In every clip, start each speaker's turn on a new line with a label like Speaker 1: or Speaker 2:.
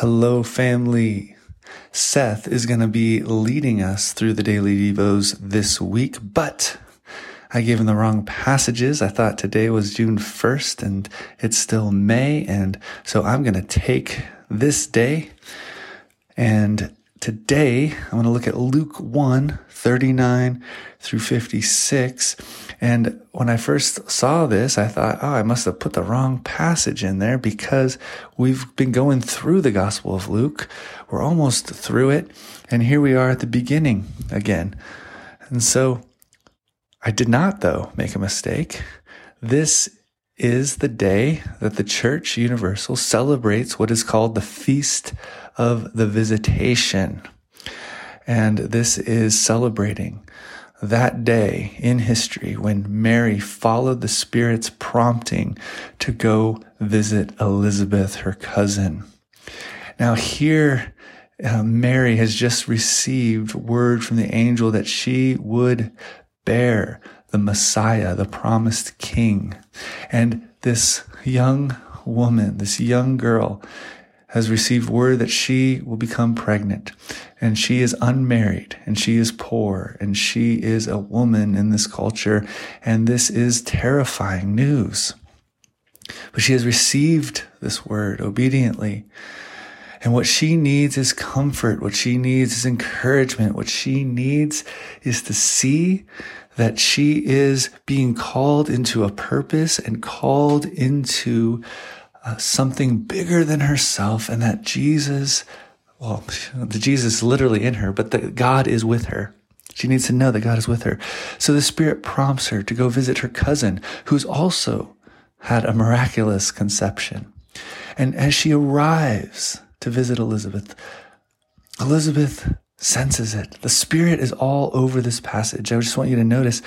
Speaker 1: Hello, family. Seth is going to be leading us through the daily Devos this week, but I gave him the wrong passages. I thought today was June 1st and it's still May. And so I'm going to take this day and today I'm going to look at Luke 1, 39 through 56. And when I first saw this, I thought, oh, I must have put the wrong passage in there because we've been going through the Gospel of Luke. We're almost through it. And here we are at the beginning again. And so I did not, though, make a mistake. This is the day that the Church Universal celebrates what is called the Feast of the Visitation. And this is celebrating that day in history when Mary followed the Spirit's prompting to go visit Elizabeth, her cousin. Now, here, uh, Mary has just received word from the angel that she would bear the Messiah, the promised king. And this young woman, this young girl, has received word that she will become pregnant and she is unmarried and she is poor and she is a woman in this culture. And this is terrifying news. But she has received this word obediently. And what she needs is comfort. What she needs is encouragement. What she needs is to see that she is being called into a purpose and called into uh, something bigger than herself and that Jesus, well, the Jesus literally in her, but that God is with her. She needs to know that God is with her. So the Spirit prompts her to go visit her cousin, who's also had a miraculous conception. And as she arrives to visit Elizabeth, Elizabeth senses it. The Spirit is all over this passage. I just want you to notice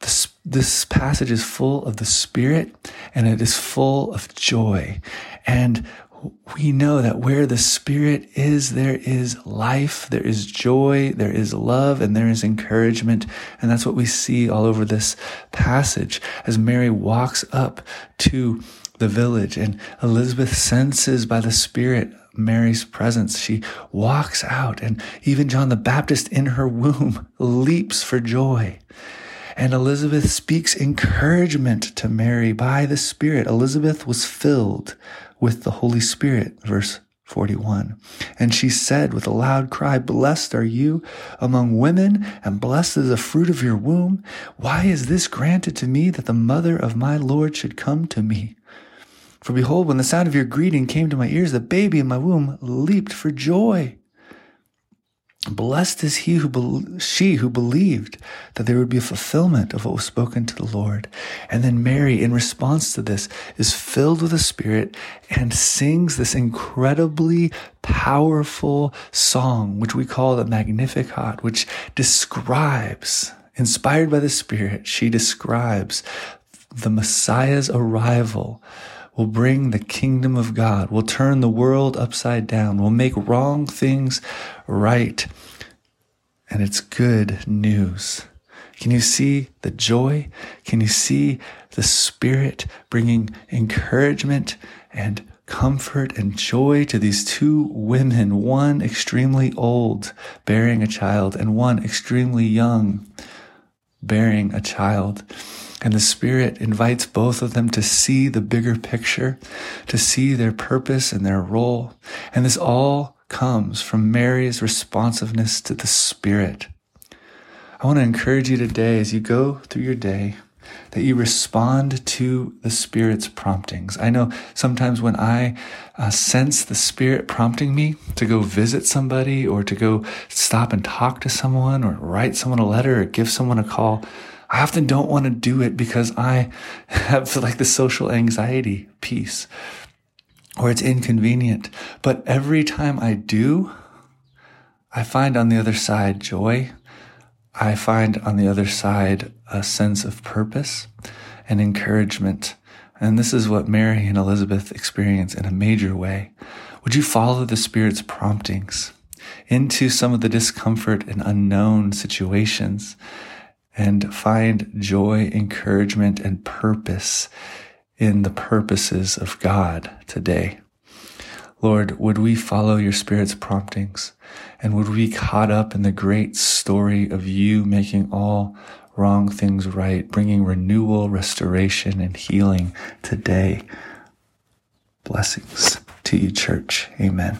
Speaker 1: this, this passage is full of the Spirit and it is full of joy. And we know that where the Spirit is, there is life, there is joy, there is love, and there is encouragement. And that's what we see all over this passage as Mary walks up to the village and Elizabeth senses by the Spirit Mary's presence. She walks out and even John the Baptist in her womb leaps for joy. And Elizabeth speaks encouragement to Mary by the Spirit. Elizabeth was filled with the Holy Spirit, verse 41. And she said with a loud cry, Blessed are you among women, and blessed is the fruit of your womb. Why is this granted to me that the mother of my Lord should come to me? For behold, when the sound of your greeting came to my ears, the baby in my womb leaped for joy. Blessed is he who be- she who believed that there would be a fulfillment of what was spoken to the Lord. And then Mary, in response to this, is filled with the Spirit and sings this incredibly powerful song, which we call the Magnificat, which describes, inspired by the Spirit, she describes the Messiah's arrival will bring the kingdom of God, will turn the world upside down, will make wrong things right. And it's good news. Can you see the joy? Can you see the Spirit bringing encouragement and comfort and joy to these two women, one extremely old, bearing a child, and one extremely young, bearing a child? And the Spirit invites both of them to see the bigger picture, to see their purpose and their role. And this all comes from Mary's responsiveness to the Spirit. I want to encourage you today as you go through your day that you respond to the Spirit's promptings. I know sometimes when I uh, sense the Spirit prompting me to go visit somebody or to go stop and talk to someone or write someone a letter or give someone a call, I often don't want to do it because I have like the social anxiety piece or it's inconvenient. But every time I do, I find on the other side joy. I find on the other side a sense of purpose and encouragement. And this is what Mary and Elizabeth experience in a major way. Would you follow the Spirit's promptings into some of the discomfort and unknown situations and find joy, encouragement, and purpose in the purposes of God today. Lord, would we follow your Spirit's promptings? And would we caught up in the great story of you making all wrong things right, bringing renewal, restoration, and healing today? Blessings to you, church. Amen.